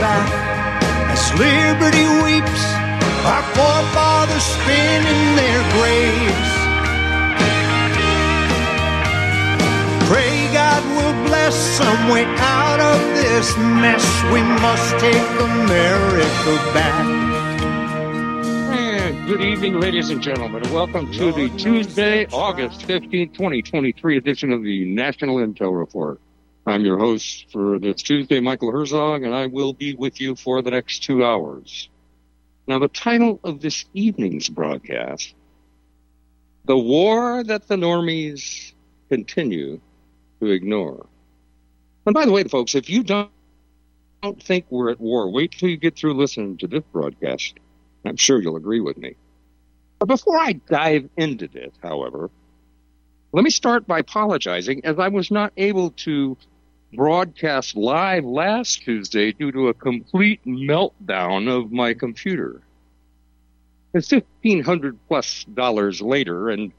back as liberty weeps, our forefathers spin in their graves. Pray God will bless some way out of this mess. We must take America back. Good evening, ladies and gentlemen, and welcome to the Tuesday, August 15, 2023 edition of the National Intel Report. I'm your host for this Tuesday, Michael Herzog, and I will be with you for the next two hours. Now, the title of this evening's broadcast, The War That the Normies Continue to Ignore. And by the way, folks, if you don't, don't think we're at war, wait till you get through listening to this broadcast. I'm sure you'll agree with me. But before I dive into this, however, let me start by apologizing as I was not able to broadcast live last Tuesday due to a complete meltdown of my computer. It's fifteen hundred plus dollars later and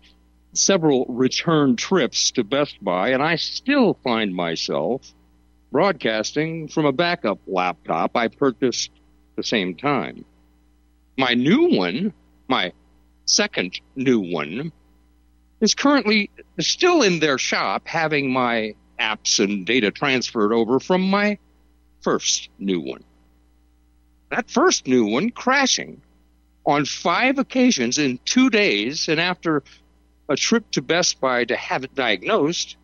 several return trips to Best Buy, and I still find myself broadcasting from a backup laptop I purchased the same time. My new one, my second new one, is currently still in their shop having my apps and data transferred over from my first new one. That first new one crashing on five occasions in two days, and after a trip to Best Buy to have it diagnosed,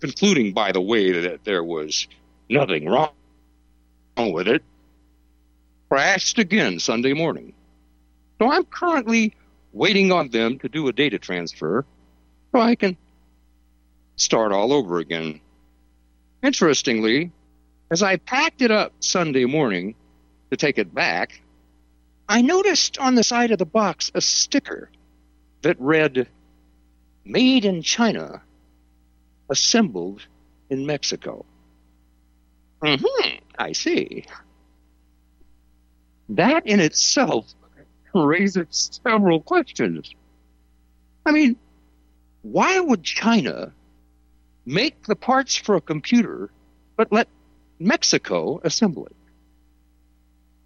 concluding, by the way, that there was nothing wrong with it, crashed again Sunday morning. So I'm currently waiting on them to do a data transfer so I can start all over again. Interestingly, as I packed it up Sunday morning to take it back, I noticed on the side of the box a sticker that read, Made in China, assembled in Mexico. Mm-hmm, I see. That in itself raises several questions. I mean, why would China make the parts for a computer but let Mexico assemble it?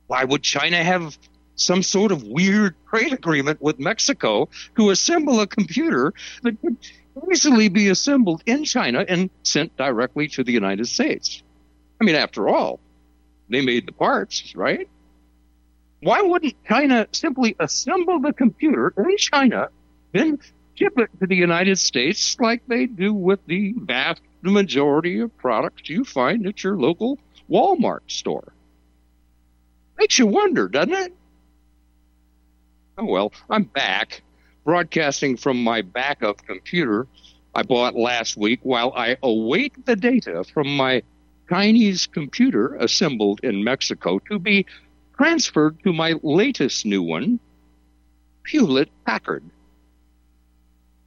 Why would China have some sort of weird trade agreement with Mexico to assemble a computer that could easily be assembled in China and sent directly to the United States? I mean, after all, they made the parts, right? Why wouldn't China simply assemble the computer in China, then ship it to the United States like they do with the vast majority of products you find at your local Walmart store? Makes you wonder, doesn't it? Oh well, I'm back, broadcasting from my backup computer I bought last week while I await the data from my Chinese computer assembled in Mexico to be transferred to my latest new one, Hewlett Packard.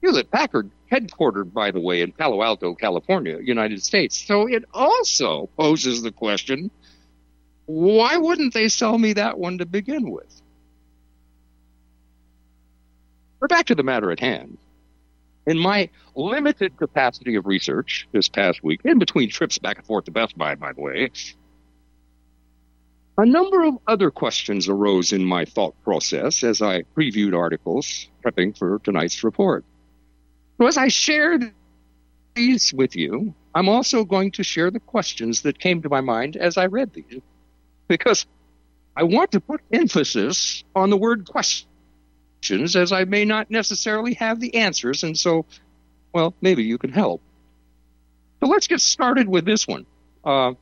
Hewlett Packard, headquartered, by the way, in Palo Alto, California, United States. So it also poses the question why wouldn't they sell me that one to begin with? We're back to the matter at hand. In my limited capacity of research this past week, in between trips back and forth to Best Buy, by the way, a number of other questions arose in my thought process as I previewed articles prepping for tonight's report. So as I shared these with you, I'm also going to share the questions that came to my mind as I read these because I want to put emphasis on the word questions as I may not necessarily have the answers. And so, well, maybe you can help. So let's get started with this one. Uh,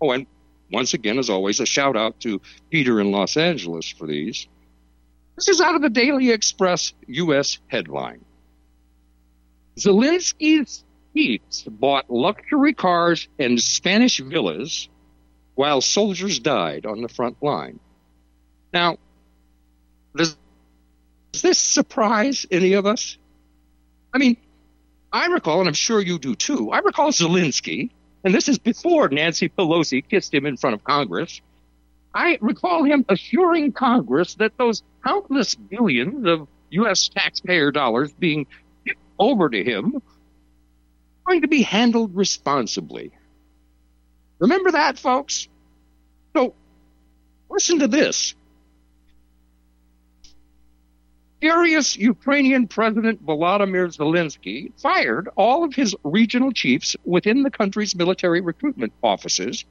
oh, and once again, as always, a shout out to Peter in Los Angeles for these. This is out of the Daily Express U.S. headline. Zelensky's chiefs bought luxury cars and Spanish villas while soldiers died on the front line. Now, does, does this surprise any of us? I mean, I recall, and I'm sure you do too, I recall Zelensky, and this is before Nancy Pelosi kissed him in front of Congress. I recall him assuring Congress that those countless billions of U.S. taxpayer dollars being over to him going to be handled responsibly. Remember that, folks? So, listen to this. Furious Ukrainian President Volodymyr Zelensky fired all of his regional chiefs within the country's military recruitment offices,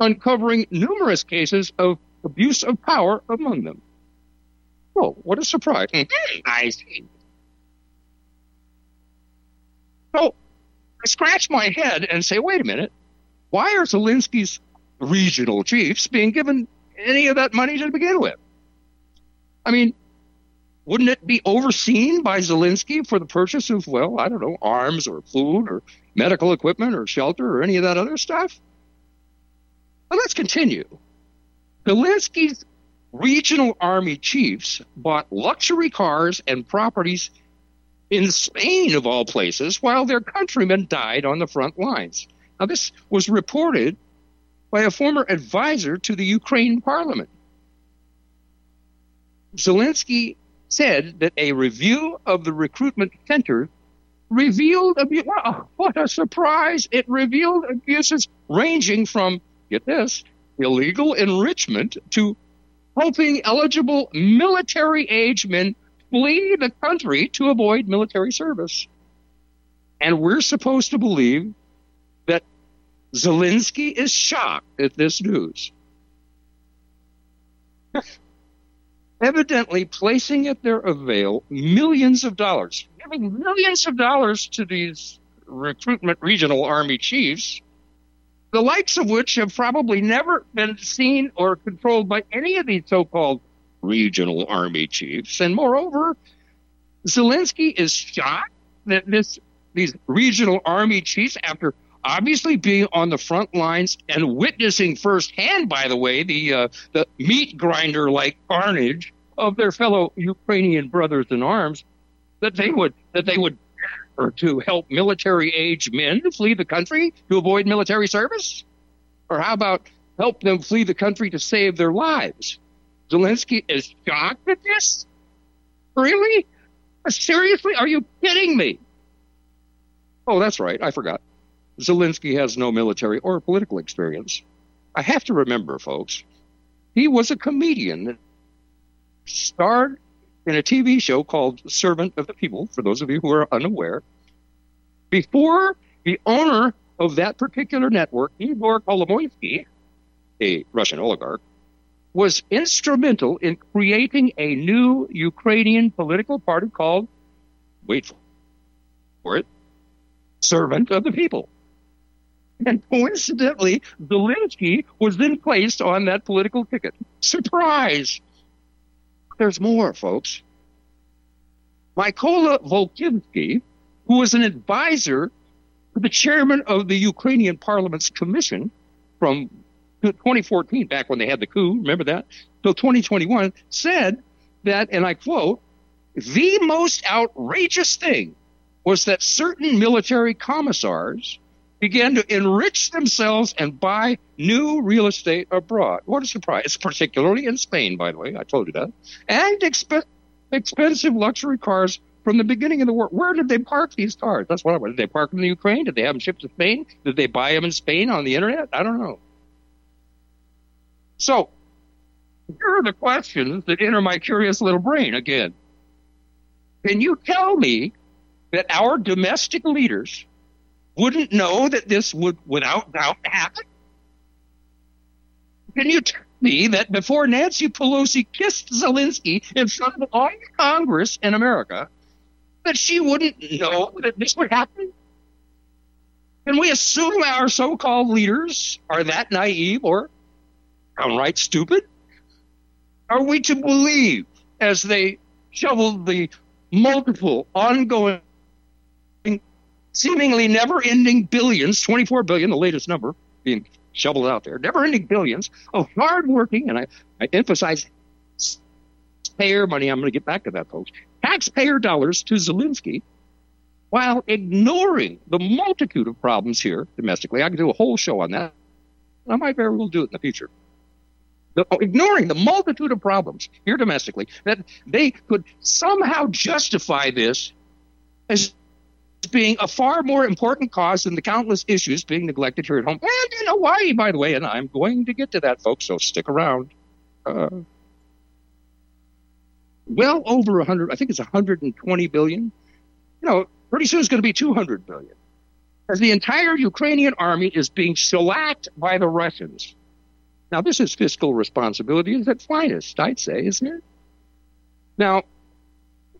uncovering numerous cases of abuse of power among them. Oh, what a surprise. Hmm. I see. So I scratch my head and say, wait a minute. Why are Zelensky's regional chiefs being given any of that money to begin with? I mean, wouldn't it be overseen by Zelensky for the purchase of, well, I don't know, arms or food or medical equipment or shelter or any of that other stuff? But let's continue. Zelensky's regional army chiefs bought luxury cars and properties in Spain, of all places, while their countrymen died on the front lines. Now, this was reported by a former advisor to the Ukraine parliament. Zelensky said that a review of the recruitment center revealed abuse. Wow, what a surprise! It revealed abuses ranging from, get this, illegal enrichment to helping eligible military age men flee the country to avoid military service. And we're supposed to believe that Zelensky is shocked at this news. Evidently, placing at their avail millions of dollars, giving millions of dollars to these recruitment regional army chiefs, the likes of which have probably never been seen or controlled by any of these so called regional army chiefs. And moreover, Zelensky is shocked that this these regional army chiefs, after obviously being on the front lines and witnessing firsthand, by the way, the uh, the meat grinder like carnage of their fellow Ukrainian brothers in arms, that they would that they would or to help military age men flee the country to avoid military service? Or how about help them flee the country to save their lives? Zelensky is shocked at this? Really? Uh, seriously? Are you kidding me? Oh, that's right. I forgot. Zelensky has no military or political experience. I have to remember, folks, he was a comedian that starred in a TV show called Servant of the People, for those of you who are unaware. Before the owner of that particular network, Igor Kolomoisky, a Russian oligarch, was instrumental in creating a new Ukrainian political party called, wait for it, Servant of the People. And coincidentally, Zelensky was then placed on that political ticket. Surprise! There's more, folks. Mykola Volkivsky, who was an advisor to the chairman of the Ukrainian Parliament's commission from 2014, back when they had the coup, remember that? till 2021 said that, and I quote, the most outrageous thing was that certain military commissars began to enrich themselves and buy new real estate abroad. What a surprise. Particularly in Spain, by the way. I told you that. And exp- expensive luxury cars from the beginning of the war. Where did they park these cars? That's what I wanted. Did they park them in the Ukraine? Did they have them shipped to Spain? Did they buy them in Spain on the internet? I don't know. So, here are the questions that enter my curious little brain again. Can you tell me that our domestic leaders wouldn't know that this would, without doubt, happen? Can you tell me that before Nancy Pelosi kissed Zelensky in front of all Congress in America, that she wouldn't know that this would happen? Can we assume our so called leaders are that naive or downright stupid? Are we to believe as they shovel the multiple ongoing, seemingly never ending billions 24 billion, the latest number being shoveled out there, never ending billions of hardworking, and I, I emphasize taxpayer money. I'm going to get back to that, folks. Taxpayer dollars to Zelensky while ignoring the multitude of problems here domestically. I could do a whole show on that. I might very well do it in the future. The, ignoring the multitude of problems here domestically, that they could somehow justify this as being a far more important cause than the countless issues being neglected here at home and in Hawaii, by the way. And I'm going to get to that, folks, so stick around. Uh, well over 100, I think it's 120 billion. You know, pretty soon it's going to be 200 billion. As the entire Ukrainian army is being shellacked by the Russians. Now, this is fiscal responsibility at its finest, I'd say, isn't it? Now,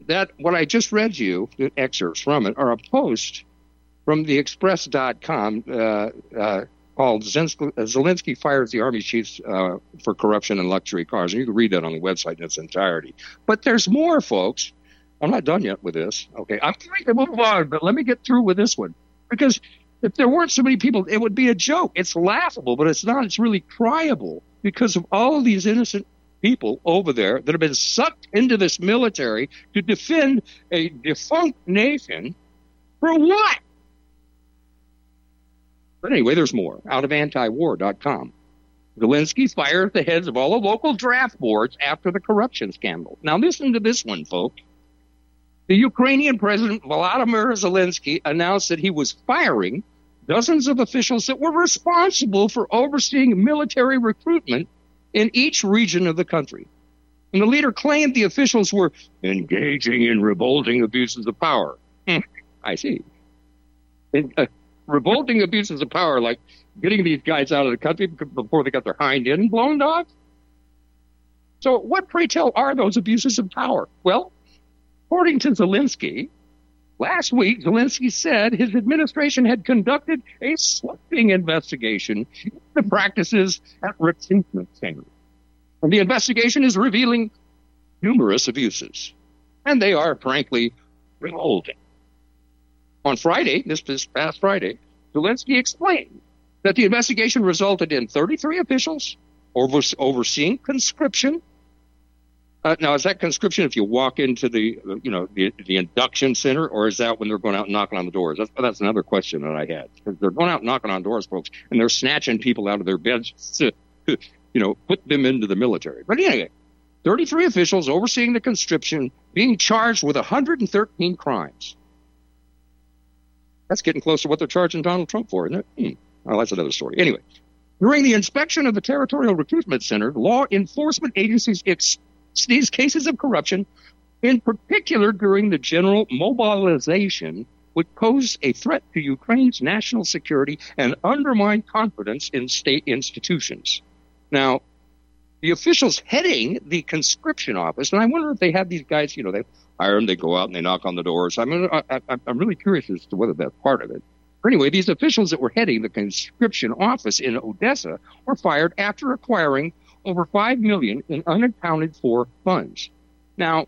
that what I just read you, the excerpts from it, are a post from the Express.com uh, uh, called Zelensky, fires the army chiefs uh, for corruption and luxury cars. And you can read that on the website in its entirety. But there's more, folks. I'm not done yet with this. Okay, I'm trying to move on, but let me get through with this one because if there weren't so many people, it would be a joke. It's laughable, but it's not. It's really cryable because of all of these innocent people over there that have been sucked into this military to defend a defunct nation for what? But anyway, there's more. Out of antiwar.com. Zelensky fired the heads of all the local draft boards after the corruption scandal. Now, listen to this one, folks. The Ukrainian President Volodymyr Zelensky announced that he was firing dozens of officials that were responsible for overseeing military recruitment in each region of the country. And the leader claimed the officials were engaging in revolting abuses of power. Hmm, I see. And, uh, revolting abuses of power, like getting these guys out of the country before they got their hind end blown off. So, what, pray tell, are those abuses of power? Well, according to Zelensky, last week Zelensky said his administration had conducted a sweeping investigation into the practices at recruitment centers. And the investigation is revealing numerous abuses, and they are frankly revolting. On Friday, this, past Friday, Zelensky explained that the investigation resulted in 33 officials over, overseeing conscription. Uh, now, is that conscription if you walk into the, you know, the, the induction center, or is that when they're going out and knocking on the doors? That's, that's another question that I had. They're going out knocking on doors, folks, and they're snatching people out of their beds to, you know, put them into the military. But anyway, 33 officials overseeing the conscription being charged with 113 crimes. That's getting close to what they're charging Donald Trump for, isn't it? Hmm. That's another story. Anyway, during the inspection of the Territorial Recruitment Center, law enforcement agencies exposed these cases of corruption, in particular during the general mobilization, would pose a threat to Ukraine's national security and undermine confidence in state institutions. Now, the officials heading the conscription office, and I wonder if they have these guys, you know, they hire them, they go out and they knock on the doors. Uh, I mean, I, am really curious as to whether that's part of it. Anyway, these officials that were heading the conscription office in Odessa were fired after acquiring over five million in unaccounted for funds. Now,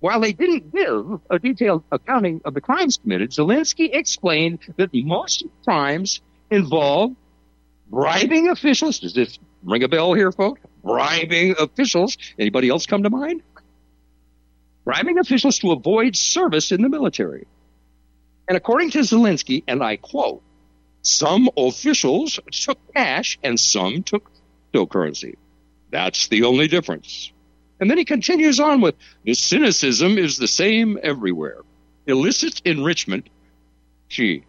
while they didn't give a detailed accounting of the crimes committed, Zelensky explained that the most crimes involve bribing officials. Does this ring a bell here, folks? Bribing officials. Anybody else come to mind? Bribing officials to avoid service in the military. And according to Zelensky, and I quote, some officials took cash and some took cryptocurrency. That's the only difference. And then he continues on with the cynicism is the same everywhere. Illicit enrichment. Gee,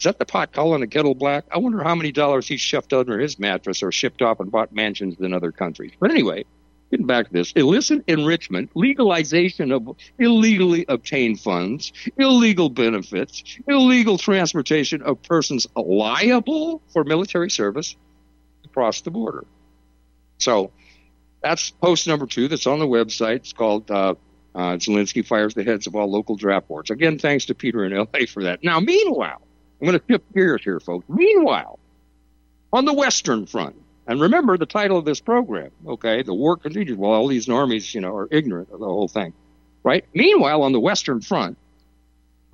is that the pot calling the kettle black? I wonder how many dollars he shoved under his mattress or shipped off and bought mansions in other countries. But anyway, getting back to this illicit enrichment, legalization of illegally obtained funds, illegal benefits, illegal transportation of persons liable for military service across the border. So that's post number two that's on the website. It's called uh, uh, Zelensky fires the heads of all local draft boards. Again, thanks to Peter in LA for that. Now, meanwhile, I'm going to shift gears here, folks. Meanwhile, on the Western Front, and remember the title of this program, okay? The war continues while all these normies, you know, are ignorant of the whole thing, right? Meanwhile, on the Western Front,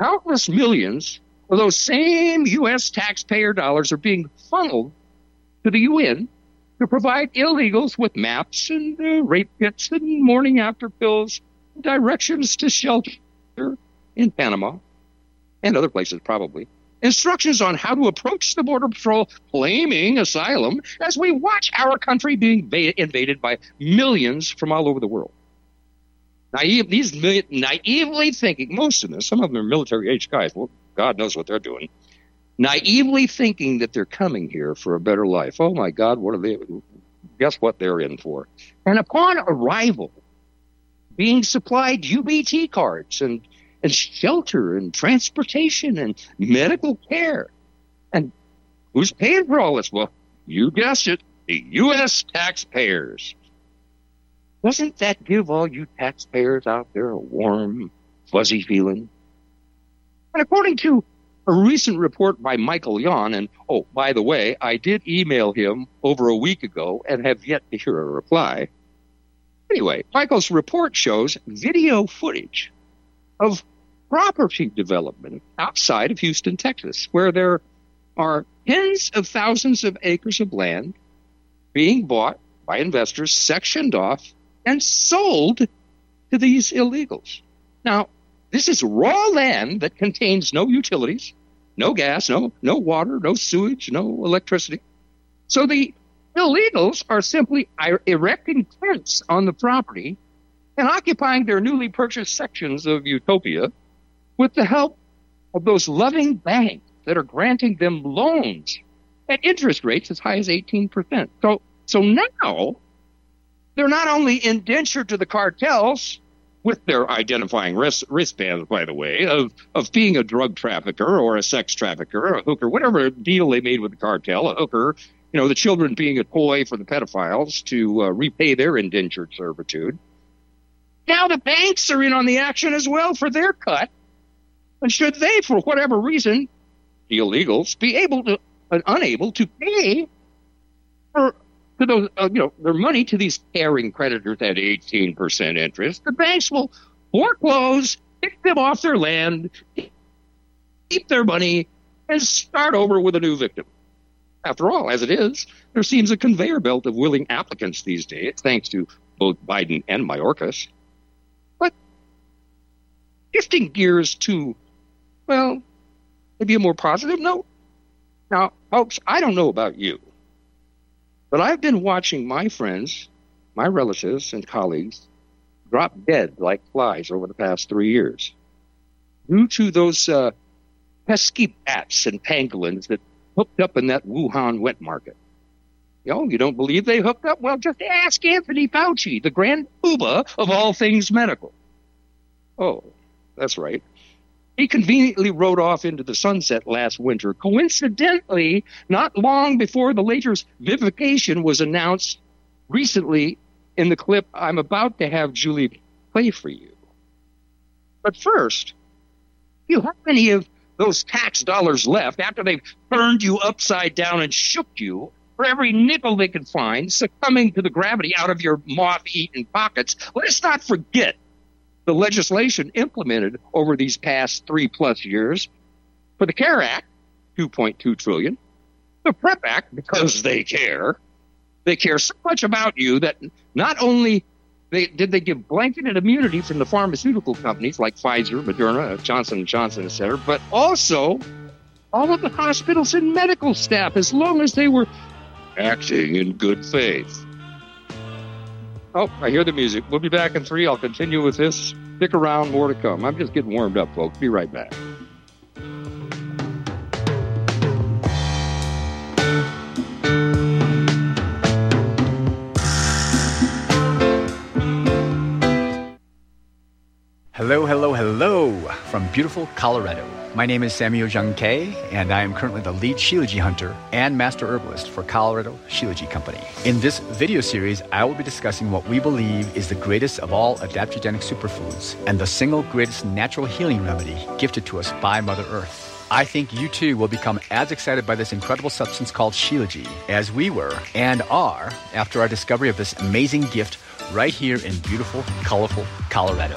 countless millions of those same U.S. taxpayer dollars are being funneled to the UN to provide illegals with maps and uh, rape kits and morning after pills, directions to shelter in Panama and other places probably. Instructions on how to approach the Border Patrol claiming asylum as we watch our country being invaded by millions from all over the world. Naive, these naively thinking, most of them, some of them are military age guys. Well, God knows what they're doing naively thinking that they're coming here for a better life. Oh my God, what are they? Guess what they're in for? And upon arrival, being supplied EBT cards and, and shelter and transportation and medical care. And who's paying for all this? Well, you guessed it, the U.S. taxpayers. Doesn't that give all you taxpayers out there a warm, fuzzy feeling? And according to a recent report by Michael Yon, and oh, by the way, I did email him over a week ago and have yet to hear a reply. Anyway, Michael's report shows video footage of property development outside of Houston, Texas, where there are tens of thousands of acres of land being bought by investors, sectioned off, and sold to these illegals. Now, this is raw land that contains no utilities, no gas, no no water, no sewage, no electricity. So the illegals are simply erecting tents on the property and occupying their newly purchased sections of utopia with the help of those loving banks that are granting them loans at interest rates as high as 18%. So so now they're not only indentured to the cartels, with their identifying wrist, wristbands, by the way, of, of being a drug trafficker or a sex trafficker or a hooker, whatever deal they made with the cartel, a hooker, you know, the children being a toy for the pedophiles to uh, repay their indentured servitude. Now the banks are in on the action as well for their cut. And should they, for whatever reason, the illegals, be able to, uh, unable to pay for to those, uh, you know, their money to these caring creditors at 18% interest, the banks will foreclose, kick them off their land, keep their money, and start over with a new victim. After all, as it is, there seems a conveyor belt of willing applicants these days, thanks to both Biden and Mayorkas. Shifting gears to, well, maybe a more positive note. Now, folks, I don't know about you, but I've been watching my friends, my relatives, and colleagues drop dead like flies over the past three years due to those uh, pesky bats and pangolins that hooked up in that Wuhan wet market. You know, you don't believe they hooked up? Well, just ask Anthony Fauci, the grand poobah of all things medical. Oh, that's right. He conveniently rode off into the sunset last winter, coincidentally, not long before the latest vivification was announced recently in the clip I'm about to have Julie play for you. But first, you have any of those tax dollars left after they've turned you upside down and shook you for every nickel they can find, succumbing to the gravity out of your moth eaten pockets. Let's not forget the legislation implemented over these past three plus years for the CARE Act, 2.2 trillion, the PREP Act, because they care, they care so much about you that not only they, did they give blanketed immunity from the pharmaceutical companies like Pfizer, Moderna, Johnson & Johnson, et cetera, but also all of the hospitals and medical staff as long as they were acting in good faith. Oh, I hear the music. We'll be back in three. I'll continue with this. Stick around, more to come. I'm just getting warmed up, folks. Be right back. Hello, hello, hello from beautiful Colorado. My name is Samuel Jung Kay, and I am currently the lead Shilajit hunter and master herbalist for Colorado Shilajit Company. In this video series, I will be discussing what we believe is the greatest of all adaptogenic superfoods and the single greatest natural healing remedy gifted to us by Mother Earth. I think you too will become as excited by this incredible substance called Shilajit as we were and are after our discovery of this amazing gift right here in beautiful, colorful Colorado.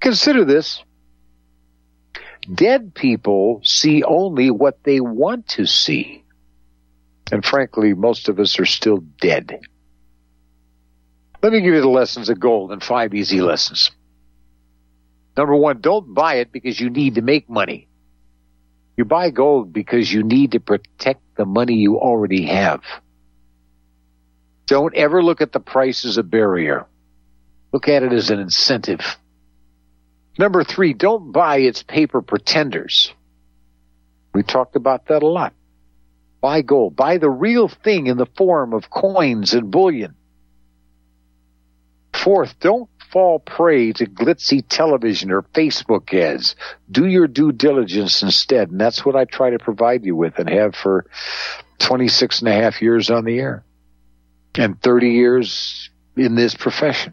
Consider this. Dead people see only what they want to see. And frankly, most of us are still dead. Let me give you the lessons of gold in five easy lessons. Number one, don't buy it because you need to make money. You buy gold because you need to protect the money you already have. Don't ever look at the price as a barrier. Look at it as an incentive. Number three, don't buy its paper pretenders. We talked about that a lot. Buy gold. Buy the real thing in the form of coins and bullion. Fourth, don't fall prey to glitzy television or Facebook ads. Do your due diligence instead. And that's what I try to provide you with and have for 26 and a half years on the air and 30 years in this profession.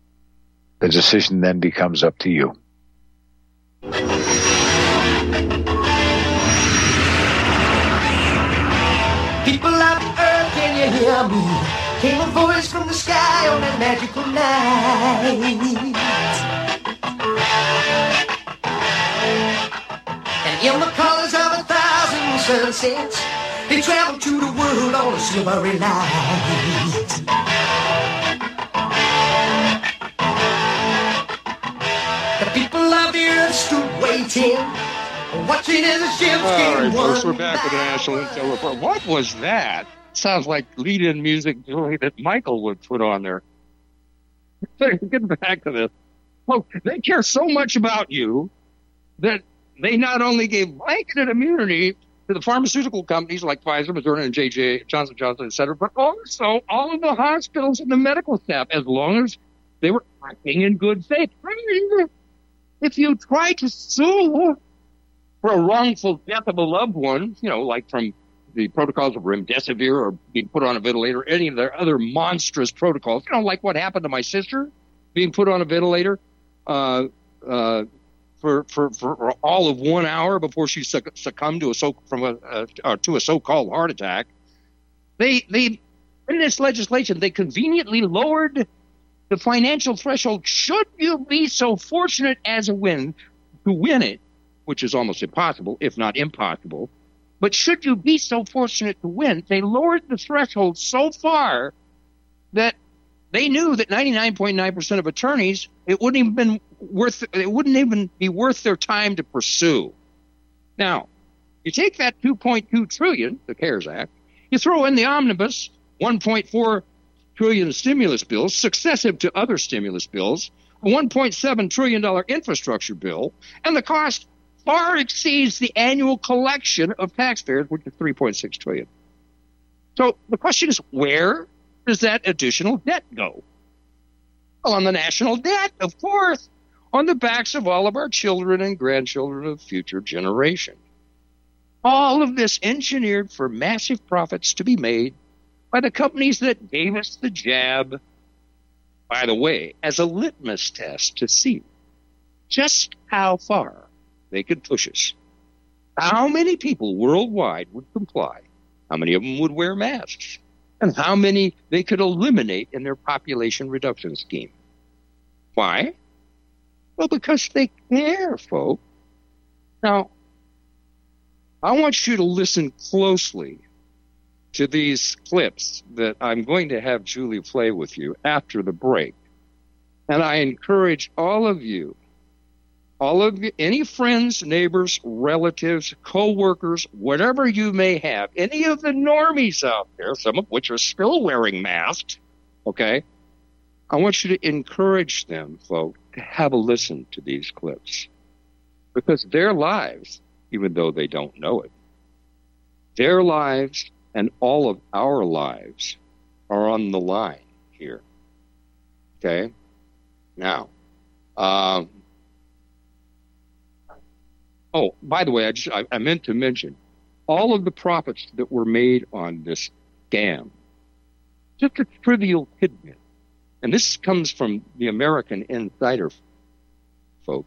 The decision then becomes up to you. People the earth, can you hear me? Came a voice from the sky on that magical night. And in the colors of a thousand sunsets, they traveled to the world on a silvery light. The earth stood waiting, watching as the ships All came right, folks, we're back with the National. Intel Report. What was that? Sounds like lead-in music really that Michael would put on there. Get back to this. Well, they care so much about you that they not only gave blanketed immunity to the pharmaceutical companies like Pfizer, Moderna, and JJ, Johnson Johnson, et cetera, but also all of the hospitals and the medical staff, as long as they were acting in good faith. If you try to sue for a wrongful death of a loved one, you know, like from the protocols of remdesivir or being put on a ventilator, any of their other monstrous protocols, you know, like what happened to my sister being put on a ventilator uh, uh, for, for, for all of one hour before she succ- succumbed to a so from a uh, to a so-called heart attack. They they in this legislation they conveniently lowered the financial threshold. Should you be so fortunate as a win to win it, which is almost impossible, if not impossible. But should you be so fortunate to win, they lowered the threshold so far that they knew that 99.9% of attorneys it wouldn't even been worth it wouldn't even be worth their time to pursue. Now, you take that 2.2 trillion, the CARES Act, you throw in the omnibus 1.4 trillion stimulus bills, successive to other stimulus bills, a 1.7 trillion dollar infrastructure bill, and the cost far exceeds the annual collection of taxpayers, which is 3.6 trillion. So the question is, where does that additional debt go? Well, on the national debt, of course, on the backs of all of our children and grandchildren of future generations. All of this engineered for massive profits to be made by the companies that gave us the jab, by the way, as a litmus test to see just how far they could push us. How many people worldwide would comply? How many of them would wear masks? And how many they could eliminate in their population reduction scheme. Why? Well, because they care, folks. Now, I want you to listen closely to these clips that I'm going to have Julie play with you after the break. And I encourage all of you, all of you, any friends, neighbors, relatives, co-workers, whatever you may have, any of the normies out there, some of which are still wearing masks, okay? I want you to encourage them, folks, to have a listen to these clips because their lives, even though they don't know it, their lives and all of our lives are on the line here. Okay? Now, um, oh, by the way, I, just, I, I meant to mention all of the profits that were made on this scam, just a trivial tidbit. And this comes from the American Insider folk.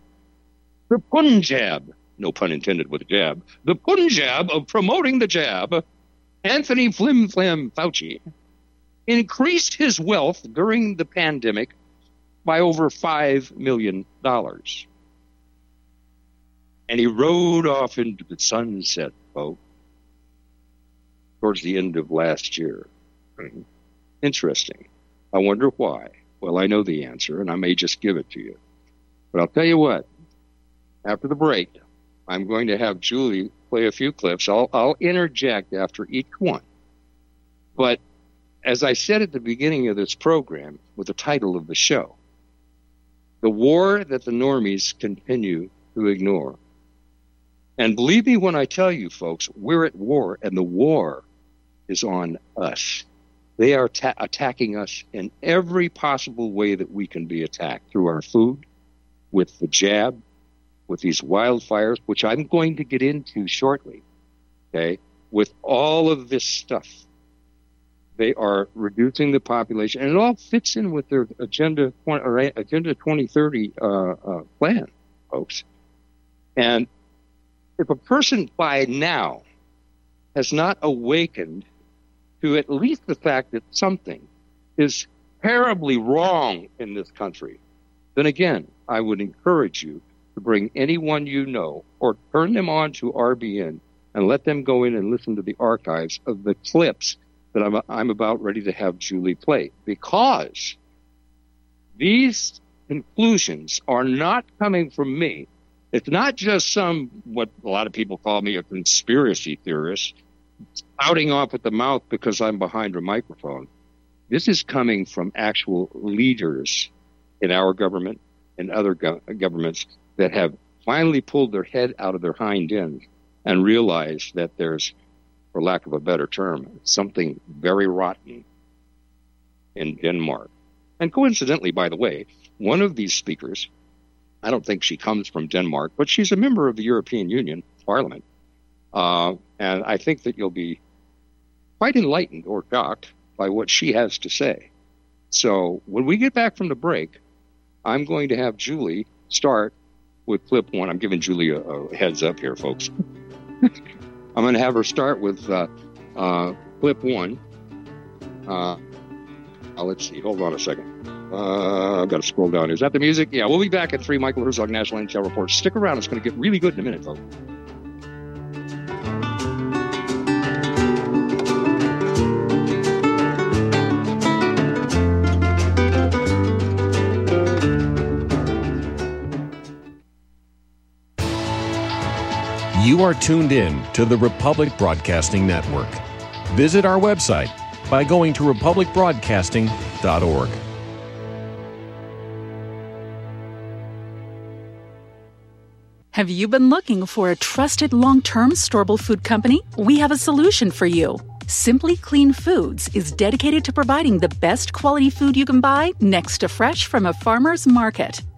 The Punjab, no pun intended with jab, the Punjab of promoting the jab Anthony Flim Flam Fauci increased his wealth during the pandemic by over $5 million. And he rode off into the sunset, folks, towards the end of last year. Mm-hmm. Interesting. I wonder why. Well, I know the answer, and I may just give it to you. But I'll tell you what, after the break, I'm going to have Julie play a few clips. I'll, I'll interject after each one. But as I said at the beginning of this program, with the title of the show, the war that the normies continue to ignore. And believe me when I tell you, folks, we're at war, and the war is on us. They are ta- attacking us in every possible way that we can be attacked through our food, with the jab, with these wildfires, which I'm going to get into shortly, okay, with all of this stuff, they are reducing the population, and it all fits in with their agenda or agenda 2030 uh, uh, plan, folks. And if a person by now has not awakened to at least the fact that something is terribly wrong in this country, then again, I would encourage you to bring anyone you know or turn them on to RBN and let them go in and listen to the archives of the clips that I'm, I'm about ready to have Julie play because these conclusions are not coming from me. It's not just some, what a lot of people call me a conspiracy theorist, outing off at the mouth because I'm behind a microphone. This is coming from actual leaders in our government and other go- governments that have finally pulled their head out of their hind end and realized that there's, for lack of a better term, something very rotten in Denmark. And coincidentally, by the way, one of these speakers, I don't think she comes from Denmark, but she's a member of the European Union Parliament. Uh, and I think that you'll be quite enlightened or shocked by what she has to say. So when we get back from the break, I'm going to have Julie start with clip one. I'm giving Julia a heads up here, folks. I'm going to have her start with uh, uh, clip one. Uh, let's see. Hold on a second. Uh, I've got to scroll down. Is that the music? Yeah, we'll be back at 3 Michael Herzog National Intel Report. Stick around. It's going to get really good in a minute, folks. Are tuned in to the Republic Broadcasting Network. Visit our website by going to republicbroadcasting.org. Have you been looking for a trusted long term storable food company? We have a solution for you. Simply Clean Foods is dedicated to providing the best quality food you can buy next to fresh from a farmer's market.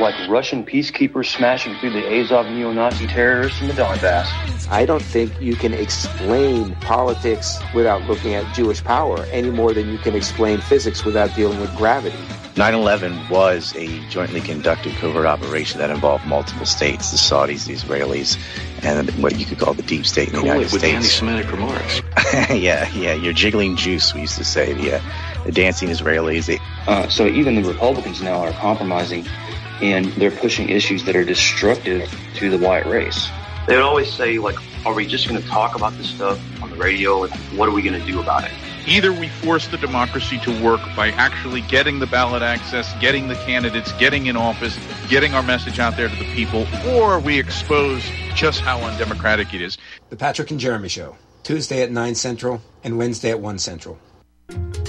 like Russian peacekeepers smashing through the Azov neo Nazi terrorists in the Donbass. I don't think you can explain politics without looking at Jewish power any more than you can explain physics without dealing with gravity. 9 11 was a jointly conducted covert operation that involved multiple states the Saudis, the Israelis, and what you could call the deep state in the cool United with States. anti Semitic remarks. yeah, yeah, you're jiggling juice, we used to say. The, uh, the dancing Israelis. They... Uh, so even the Republicans now are compromising and they're pushing issues that are destructive to the white race. They would always say, like, are we just going to talk about this stuff on the radio? Like, what are we going to do about it? Either we force the democracy to work by actually getting the ballot access, getting the candidates, getting in office, getting our message out there to the people, or we expose just how undemocratic it is. The Patrick and Jeremy Show, Tuesday at 9 Central and Wednesday at 1 Central.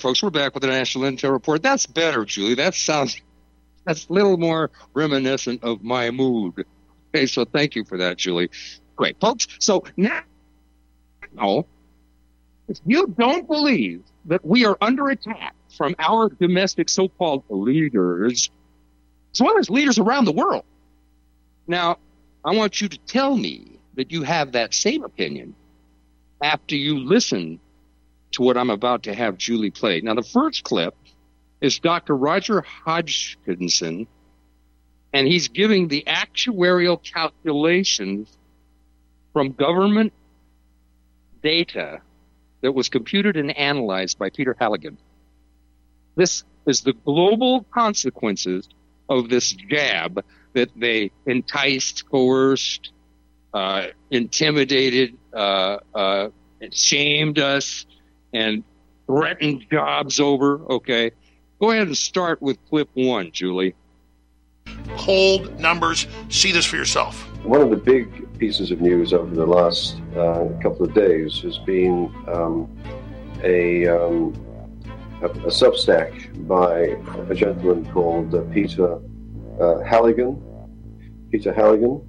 Folks, we're back with the National Intel Report. That's better, Julie. That sounds that's a little more reminiscent of my mood. Okay, so thank you for that, Julie. Great, folks. So now, if you don't believe that we are under attack from our domestic so-called leaders, as well as leaders around the world, now I want you to tell me that you have that same opinion after you listen to what I'm about to have Julie play. Now, the first clip is Dr. Roger Hodkinson, and he's giving the actuarial calculations from government data that was computed and analyzed by Peter Halligan. This is the global consequences of this jab that they enticed, coerced, uh, intimidated, uh, uh, shamed us, and threatened jobs over. Okay. Go ahead and start with clip one, Julie. Cold numbers. See this for yourself. One of the big pieces of news over the last uh, couple of days has been um, a, um, a, a Substack by a gentleman called uh, Peter uh, Halligan. Peter Halligan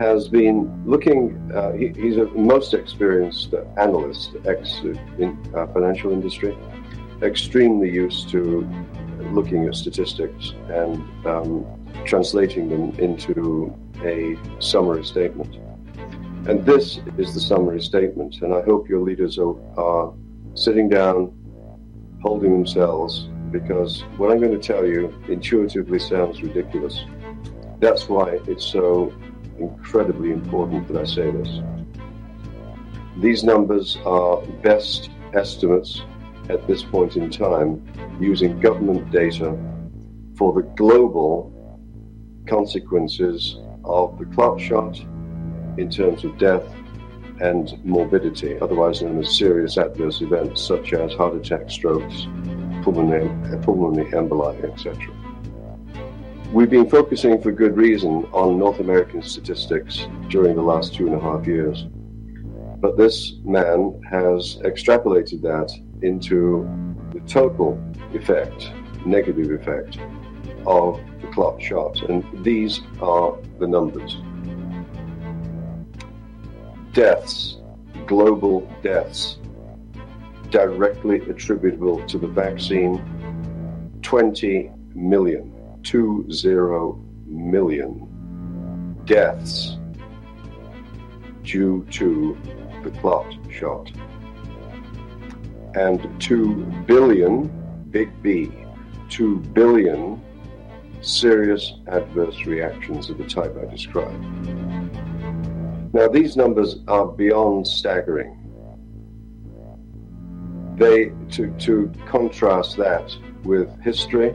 has been looking, uh, he, he's a most experienced analyst, ex in uh, financial industry, extremely used to looking at statistics and um, translating them into a summary statement. And this is the summary statement, and I hope your leaders are, are sitting down, holding themselves, because what I'm going to tell you intuitively sounds ridiculous. That's why it's so incredibly important that I say this. These numbers are best estimates at this point in time using government data for the global consequences of the clot shot in terms of death and morbidity, otherwise known as serious adverse events such as heart attack, strokes, pulmonary, pulmonary emboli, etc. We've been focusing for good reason on North American statistics during the last two and a half years. But this man has extrapolated that into the total effect, negative effect, of the clot shot. And these are the numbers deaths, global deaths, directly attributable to the vaccine 20 million, two zero million deaths due to the clot shot. And 2 billion, big B, 2 billion serious adverse reactions of the type I described. Now, these numbers are beyond staggering. They, to, to contrast that with history,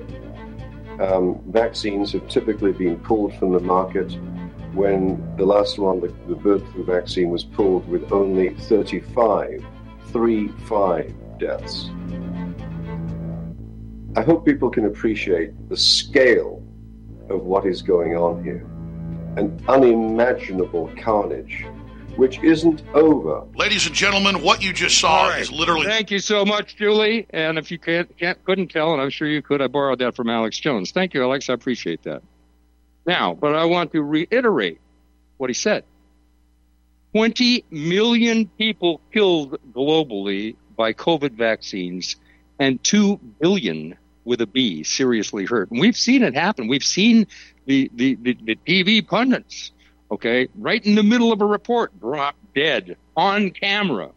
um, vaccines have typically been pulled from the market when the last one, the, the bird flu vaccine, was pulled with only 35, 35 deaths. I hope people can appreciate the scale of what is going on here. An unimaginable carnage, which isn't over. Ladies and gentlemen, what you just saw right. is literally. Thank you so much, Julie. And if you can't, can't couldn't tell, and I'm sure you could, I borrowed that from Alex Jones. Thank you, Alex. I appreciate that. Now, but I want to reiterate what he said. 20 million people killed globally by COVID vaccines, and 2 billion with a B seriously hurt. And we've seen it happen. We've seen the, the, the, the TV pundits, okay, right in the middle of a report, drop dead on camera.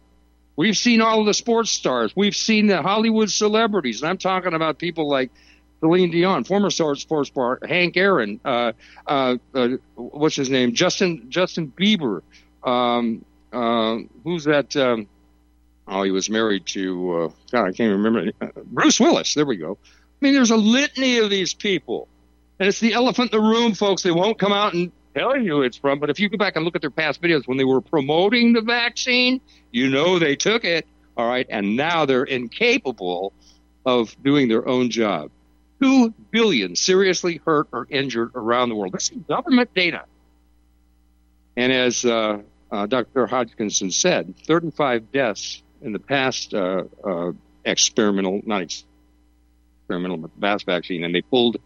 We've seen all of the sports stars. We've seen the Hollywood celebrities. And I'm talking about people like Celine Dion, former sports star, Hank Aaron, uh, uh, uh, what's his name? Justin Justin Bieber. Um, uh, who's that? Um, oh, he was married to uh, God, I can't remember. Bruce Willis. There we go. I mean, there's a litany of these people, and it's the elephant in the room, folks. They won't come out and tell you it's from, but if you go back and look at their past videos when they were promoting the vaccine, you know they took it. All right, and now they're incapable of doing their own job. 2 billion seriously hurt or injured around the world. This is government data. And as uh, uh, Dr. Hodkinson said, 35 deaths in the past uh, uh experimental, not experimental, but mass vaccine, and they pulled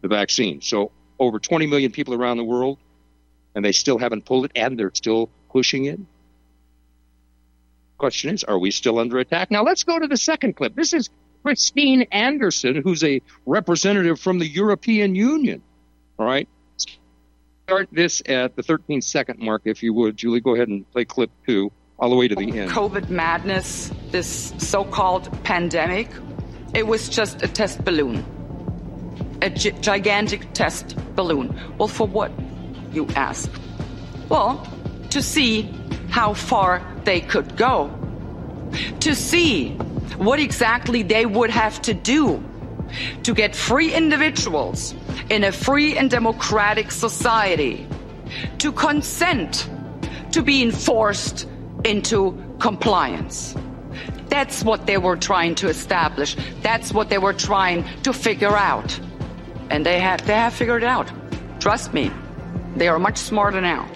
the vaccine. So over 20 million people around the world, and they still haven't pulled it, and they're still pushing it. Question is, are we still under attack? Now let's go to the second clip. This is Christine Anderson, who's a representative from the European Union. All right. Start this at the 13 second mark, if you would. Julie, go ahead and play clip two all the way to the end. COVID madness, this so called pandemic, it was just a test balloon. A gi- gigantic test balloon. Well, for what, you ask? Well, to see how far they could go. To see what exactly they would have to do to get free individuals in a free and democratic society to consent to being forced into compliance. That's what they were trying to establish. That's what they were trying to figure out. And they have, they have figured it out. Trust me, they are much smarter now.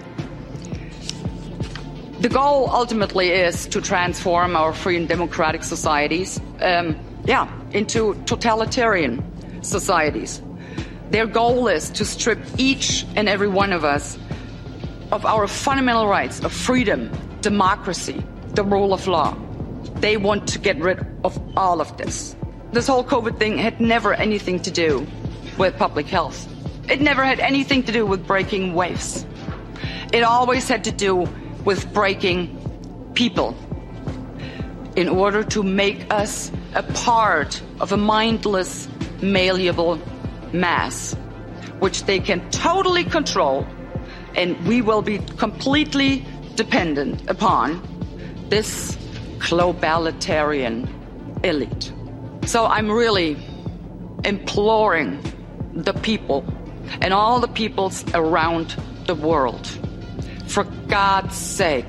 The goal ultimately is to transform our free and democratic societies, um, yeah, into totalitarian societies. Their goal is to strip each and every one of us of our fundamental rights of freedom, democracy, the rule of law. They want to get rid of all of this. This whole COVID thing had never anything to do with public health. It never had anything to do with breaking waves. It always had to do with breaking people in order to make us a part of a mindless, malleable mass, which they can totally control, and we will be completely dependent upon this globalitarian elite. So I'm really imploring the people and all the peoples around the world, for God's sake,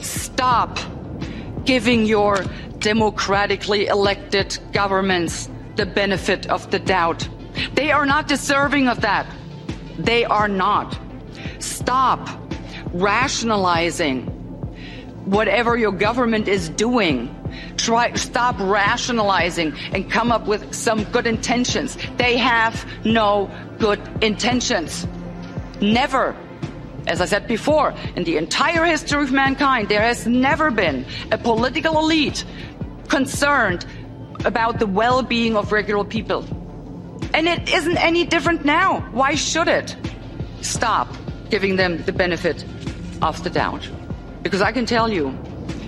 stop giving your democratically elected governments the benefit of the doubt. They are not deserving of that. They are not. Stop rationalizing whatever your government is doing. Try stop rationalizing and come up with some good intentions. They have no good intentions. Never. As I said before, in the entire history of mankind, there has never been a political elite concerned about the well-being of regular people. And it isn't any different now. Why should it? Stop giving them the benefit of the doubt. Because I can tell you,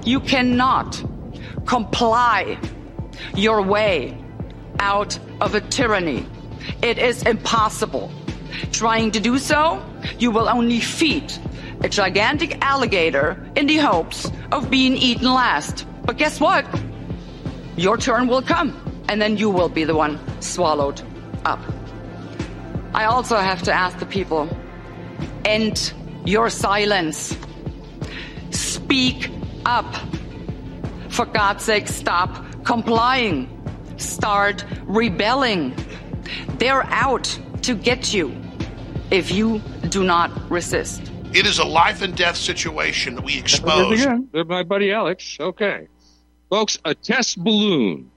you cannot comply your way out of a tyranny. It is impossible. Trying to do so, you will only feed a gigantic alligator in the hopes of being eaten last. But guess what? Your turn will come, and then you will be the one swallowed up. I also have to ask the people end your silence. Speak up. For God's sake, stop complying. Start rebelling. They're out to get you if you do not resist. It is a life and death situation that we expose. They're my buddy Alex. Okay. Folks, a test balloon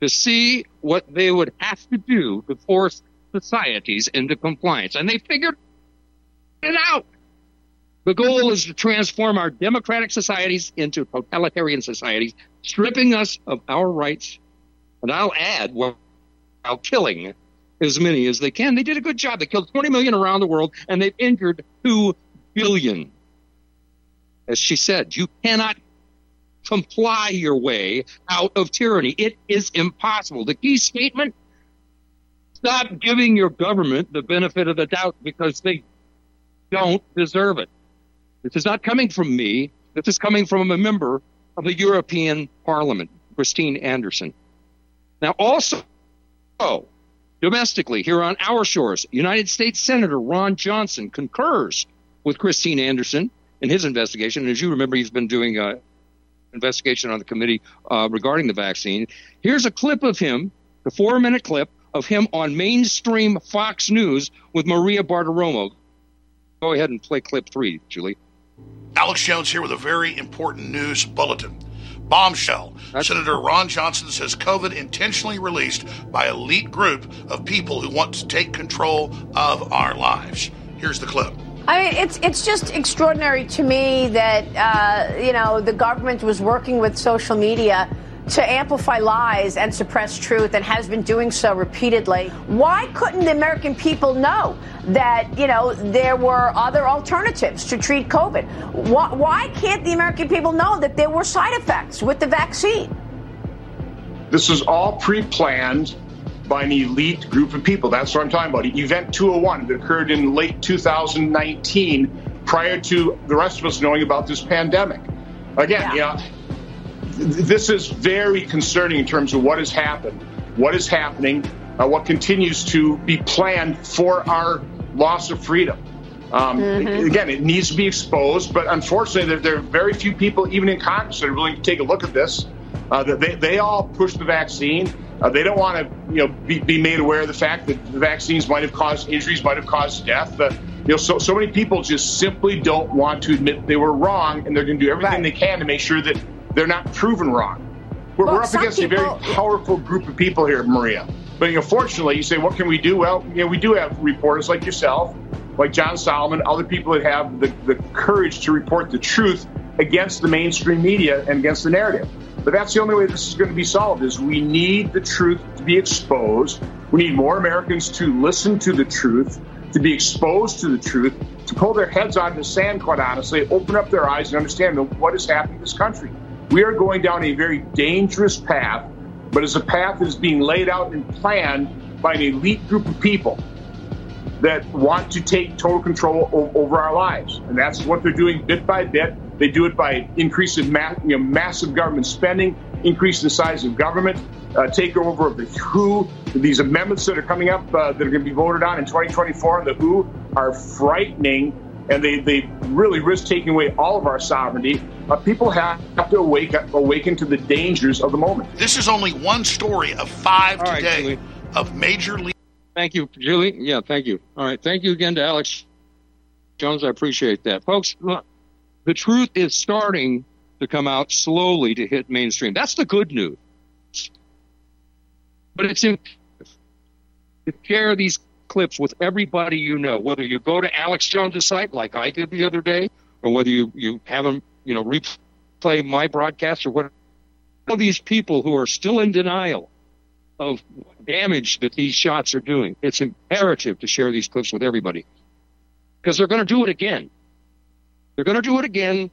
to see what they would have to do to force societies into compliance. And they figured it out. The goal is to transform our democratic societies into totalitarian societies, stripping us of our rights. And I'll add, while killing as many as they can. They did a good job. They killed 20 million around the world, and they've injured 2 billion. As she said, you cannot comply your way out of tyranny. It is impossible. The key statement stop giving your government the benefit of the doubt because they don't deserve it. This is not coming from me. This is coming from a member of the European Parliament, Christine Anderson. Now, also, domestically, here on our shores, United States Senator Ron Johnson concurs with Christine Anderson in his investigation. And as you remember, he's been doing an investigation on the committee uh, regarding the vaccine. Here's a clip of him, the four minute clip of him on mainstream Fox News with Maria Bartiromo. Go ahead and play clip three, Julie. Alex Jones here with a very important news bulletin. Bombshell. That's- Senator Ron Johnson says COVID intentionally released by elite group of people who want to take control of our lives. Here's the clip. I mean, it's it's just extraordinary to me that uh, you know the government was working with social media to amplify lies and suppress truth and has been doing so repeatedly. Why couldn't the American people know that, you know, there were other alternatives to treat COVID? Why, why can't the American people know that there were side effects with the vaccine? This is all pre planned by an elite group of people. That's what I'm talking about. Event 201 that occurred in late 2019 prior to the rest of us knowing about this pandemic. Again, yeah. you know, this is very concerning in terms of what has happened, what is happening, uh, what continues to be planned for our loss of freedom. Um, mm-hmm. Again, it needs to be exposed, but unfortunately, there, there, are very few people, even in Congress, that are willing to take a look at this. Uh, they, they all push the vaccine. Uh, they don't want to, you know, be, be, made aware of the fact that the vaccines might have caused injuries, might have caused death. Uh, you know, so so many people just simply don't want to admit they were wrong, and they're going to do everything right. they can to make sure that they're not proven wrong. We're, well, we're up against people... a very powerful group of people here, Maria. But you know, fortunately, you say, what can we do? Well, you know, we do have reporters like yourself, like John Solomon, other people that have the, the courage to report the truth against the mainstream media and against the narrative. But that's the only way this is going to be solved is we need the truth to be exposed. We need more Americans to listen to the truth. to be exposed to the truth, to pull their heads out of the sand, quite honestly, open up their eyes and understand what is happening in this country. We are going down a very dangerous path, but it's a path that is being laid out and planned by an elite group of people that want to take total control o- over our lives. And that's what they're doing bit by bit. They do it by increasing ma- you know, massive government spending, increasing the size of government, uh, takeover of the WHO. These amendments that are coming up uh, that are going to be voted on in 2024 the WHO are frightening, and they, they really risk taking away all of our sovereignty. Uh, people have, have to awake, awaken to the dangers of the moment. This is only one story of five All right, today Julie. of major league. Thank you, Julie. Yeah, thank you. All right. Thank you again to Alex Jones. I appreciate that. Folks, look, the truth is starting to come out slowly to hit mainstream. That's the good news. But it's in to share these clips with everybody you know, whether you go to Alex Jones' site like I did the other day, or whether you, you have them, you know, replay my broadcast or what all these people who are still in denial of damage that these shots are doing. It's imperative to share these clips with everybody because they're going to do it again. They're going to do it again.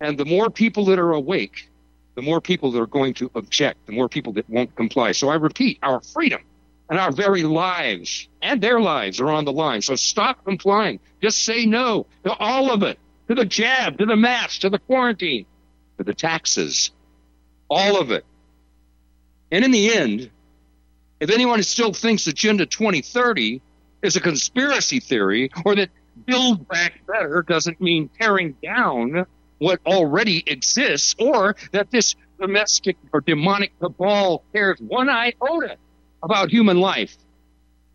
And the more people that are awake, the more people that are going to object, the more people that won't comply. So I repeat, our freedom and our very lives and their lives are on the line. So stop complying. Just say no to all of it, to the jab, to the mask, to the quarantine, to the taxes, all of it. And in the end, if anyone still thinks Agenda 2030 is a conspiracy theory or that build back better doesn't mean tearing down what already exists or that this domestic or demonic cabal cares one iota about human life.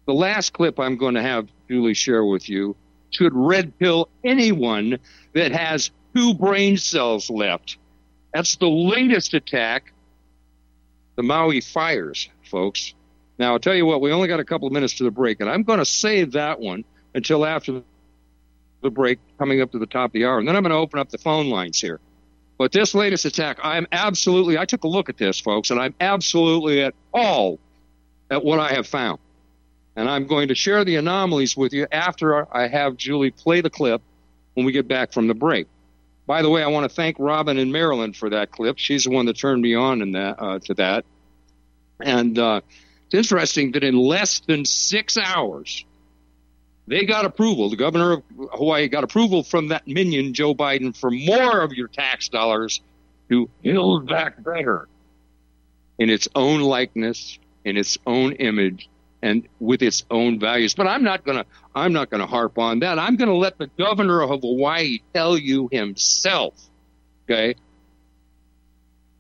The last clip I'm going to have Julie share with you should red pill anyone that has two brain cells left. That's the latest attack the Maui fires, folks. Now, I'll tell you what, we only got a couple of minutes to the break, and I'm going to save that one until after the break, coming up to the top of the hour. And then I'm going to open up the phone lines here. But this latest attack, I'm absolutely, I took a look at this, folks, and I'm absolutely at all at what I have found. And I'm going to share the anomalies with you after I have Julie play the clip when we get back from the break. By the way, I want to thank Robin in Maryland for that clip. She's the one that turned me on in that, uh, to that. And uh, it's interesting that in less than six hours, they got approval. The governor of Hawaii got approval from that minion, Joe Biden, for more of your tax dollars to build back better in its own likeness, in its own image, and with its own values. But I'm not gonna I'm not gonna harp on that. I'm gonna let the governor of Hawaii tell you himself. Okay?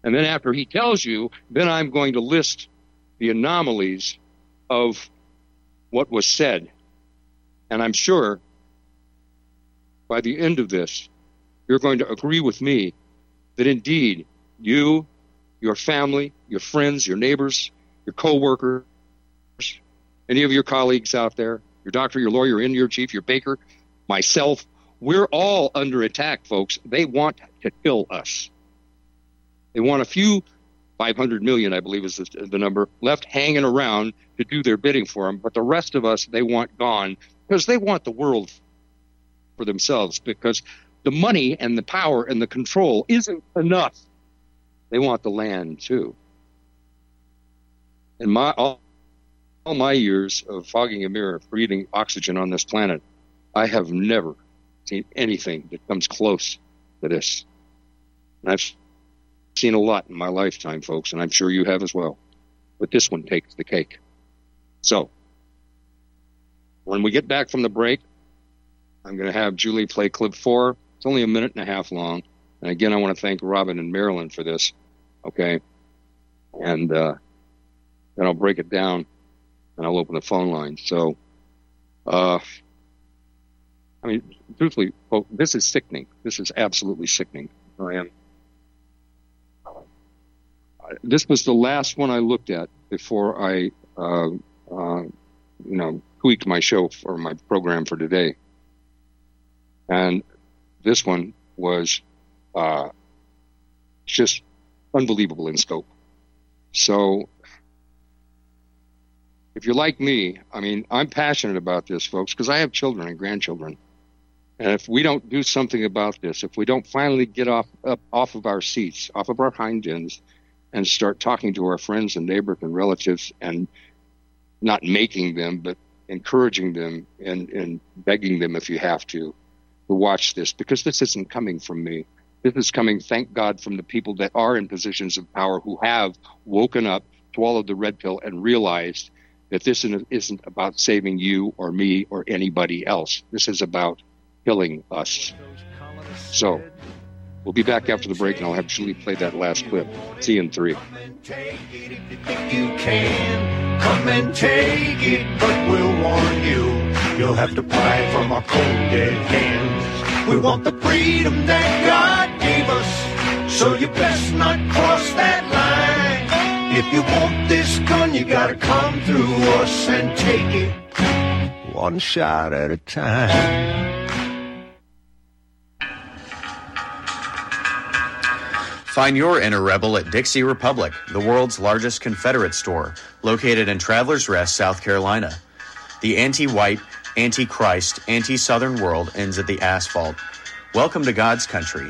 And then after he tells you, then I'm going to list the anomalies of what was said. And I'm sure by the end of this, you're going to agree with me that indeed you, your family, your friends, your neighbors, your coworkers, any of your colleagues out there, your doctor, your lawyer, your chief, your baker, myself, we're all under attack, folks. They want to kill us. They want a few 500 million, I believe is the, the number, left hanging around to do their bidding for them. But the rest of us, they want gone because they want the world for themselves because the money and the power and the control isn't enough. They want the land too. And my all, all my years of fogging a mirror, breathing oxygen on this planet, I have never seen anything that comes close to this. And I've seen a lot in my lifetime, folks, and I'm sure you have as well. But this one takes the cake. So, when we get back from the break, I'm going to have Julie play clip four. It's only a minute and a half long. And again, I want to thank Robin and Marilyn for this. Okay. And uh, then I'll break it down and I'll open the phone line. So, uh, I mean, truthfully, folks, this is sickening. This is absolutely sickening. I am. This was the last one I looked at before I, uh, uh, you know, tweaked my show for my program for today. And this one was uh, just unbelievable in scope. So if you're like me, I mean, I'm passionate about this, folks, because I have children and grandchildren. And if we don't do something about this, if we don't finally get off up off of our seats, off of our hind ends, and start talking to our friends and neighbors and relatives, and not making them, but encouraging them and, and begging them if you have to to watch this, because this isn't coming from me. This is coming, thank God, from the people that are in positions of power who have woken up, swallowed the red pill, and realized that this isn't about saving you or me or anybody else. This is about killing us. So we'll be back after the break, and I'll have Julie play that last clip. See you in three. You can come and take it, but we'll warn you. You'll have to from our cold dead hands. We want the freedom that God gave us, so you best not cross that line. If you want this gun, you gotta come through us and take it one shot at a time. Find your inner rebel at Dixie Republic, the world's largest Confederate store, located in Travelers Rest, South Carolina. The anti white, anti Christ, anti Southern world ends at the asphalt. Welcome to God's country.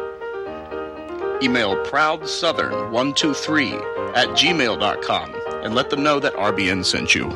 Email ProudSouthern123 at gmail.com and let them know that RBN sent you.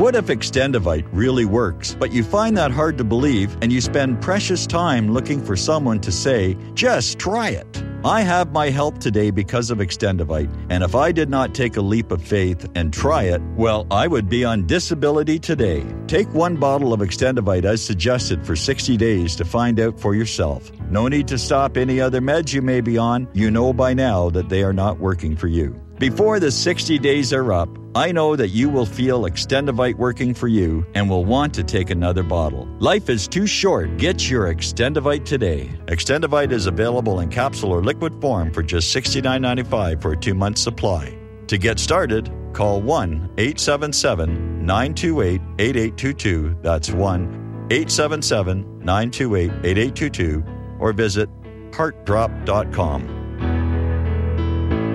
What if Extendovite really works, but you find that hard to believe and you spend precious time looking for someone to say, just try it? I have my help today because of Extendovite, and if I did not take a leap of faith and try it, well, I would be on disability today. Take one bottle of Extendovite as suggested for 60 days to find out for yourself. No need to stop any other meds you may be on. You know by now that they are not working for you. Before the 60 days are up, I know that you will feel Extendovite working for you and will want to take another bottle. Life is too short. Get your Extendovite today. Extendovite is available in capsule or liquid form for just $69.95 for a two month supply. To get started, call 1 877 928 8822. That's 1 877 928 8822 or visit heartdrop.com.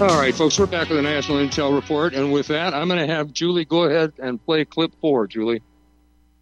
All right, folks, we're back with the National Intel Report. And with that, I'm going to have Julie go ahead and play clip four, Julie.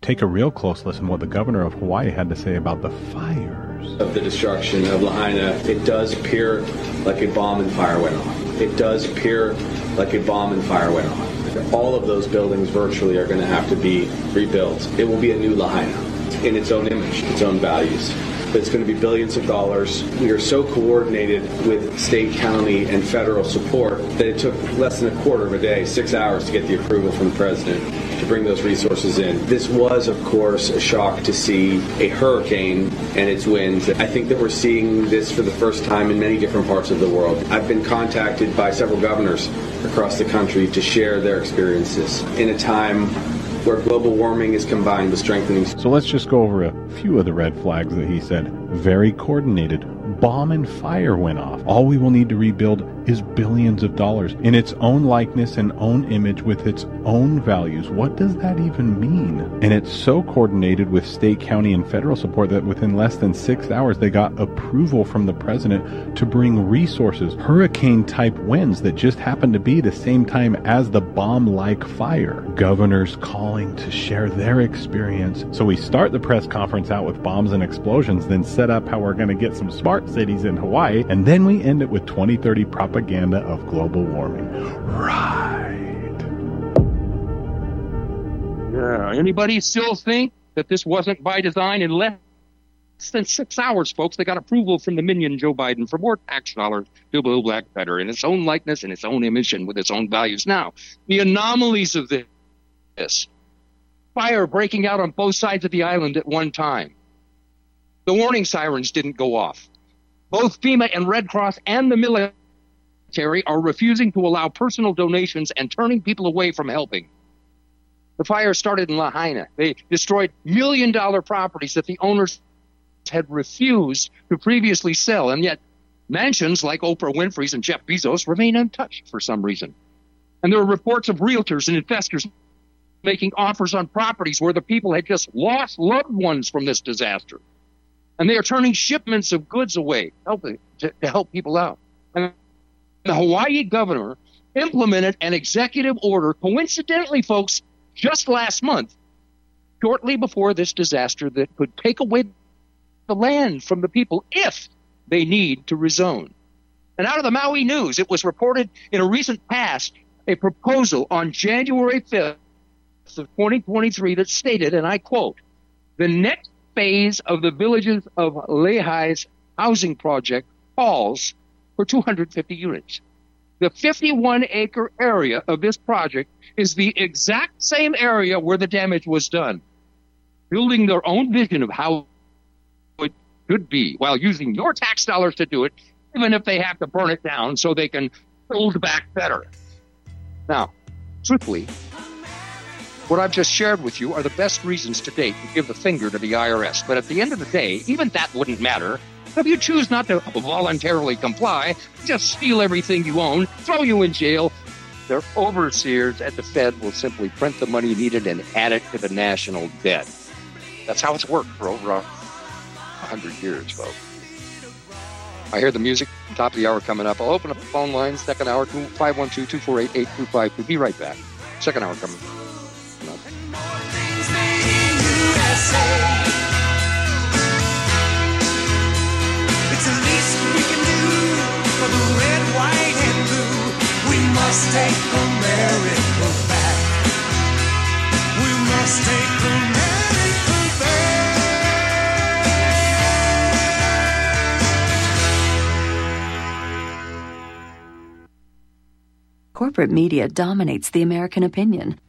Take a real close listen to what the governor of Hawaii had to say about the fires. of the destruction of Lahaina, it does appear like a bomb and fire went off. It does appear like a bomb and fire went off. all of those buildings virtually are going to have to be rebuilt. It will be a new Lahaina in its own image, its own values. But it's going to be billions of dollars. We are so coordinated with state, county, and federal support that it took less than a quarter of a day, six hours, to get the approval from the president to bring those resources in. This was, of course, a shock to see a hurricane and its winds. I think that we're seeing this for the first time in many different parts of the world. I've been contacted by several governors across the country to share their experiences in a time where global warming is combined with strengthening. So let's just go over a few of the red flags that he said. Very coordinated. Bomb and fire went off. All we will need to rebuild is billions of dollars in its own likeness and own image with its own values. What does that even mean? And it's so coordinated with state, county, and federal support that within less than six hours they got approval from the president to bring resources, hurricane type winds that just happened to be the same time as the bomb like fire. Governors calling to share their experience. So we start the press conference out with bombs and explosions, then set up how we're going to get some smart cities in Hawaii, and then we end it with 2030 propaganda propaganda of global warming. Right. Yeah. Anybody still think that this wasn't by design in less than six hours, folks? They got approval from the minion Joe Biden for more tax dollars to build Black better in its own likeness and its own image and with its own values. Now, the anomalies of this fire breaking out on both sides of the island at one time. The warning sirens didn't go off. Both FEMA and Red Cross and the military are refusing to allow personal donations and turning people away from helping. The fire started in Lahaina. They destroyed million dollar properties that the owners had refused to previously sell, and yet mansions like Oprah Winfrey's and Jeff Bezos remain untouched for some reason. And there are reports of realtors and investors making offers on properties where the people had just lost loved ones from this disaster. And they are turning shipments of goods away helping, to, to help people out. And the Hawaii governor implemented an executive order, coincidentally, folks, just last month, shortly before this disaster, that could take away the land from the people if they need to rezone. And out of the Maui News, it was reported in a recent past a proposal on January 5th of 2023 that stated, and I quote, the next phase of the villages of Lehai's housing project calls for 250 units. The 51 acre area of this project is the exact same area where the damage was done, building their own vision of how it could be while using your tax dollars to do it, even if they have to burn it down so they can build back better. Now, truthfully, what I've just shared with you are the best reasons to date to give the finger to the IRS. But at the end of the day, even that wouldn't matter if you choose not to voluntarily comply, just steal everything you own, throw you in jail. Their overseers at the Fed will simply print the money needed and add it to the national debt. That's how it's worked for over a hundred years, folks. I hear the music, top of the hour coming up. I'll open up the phone lines, second hour, 512-248-8252. Be right back. Second hour coming up. Corporate media dominates the American opinion.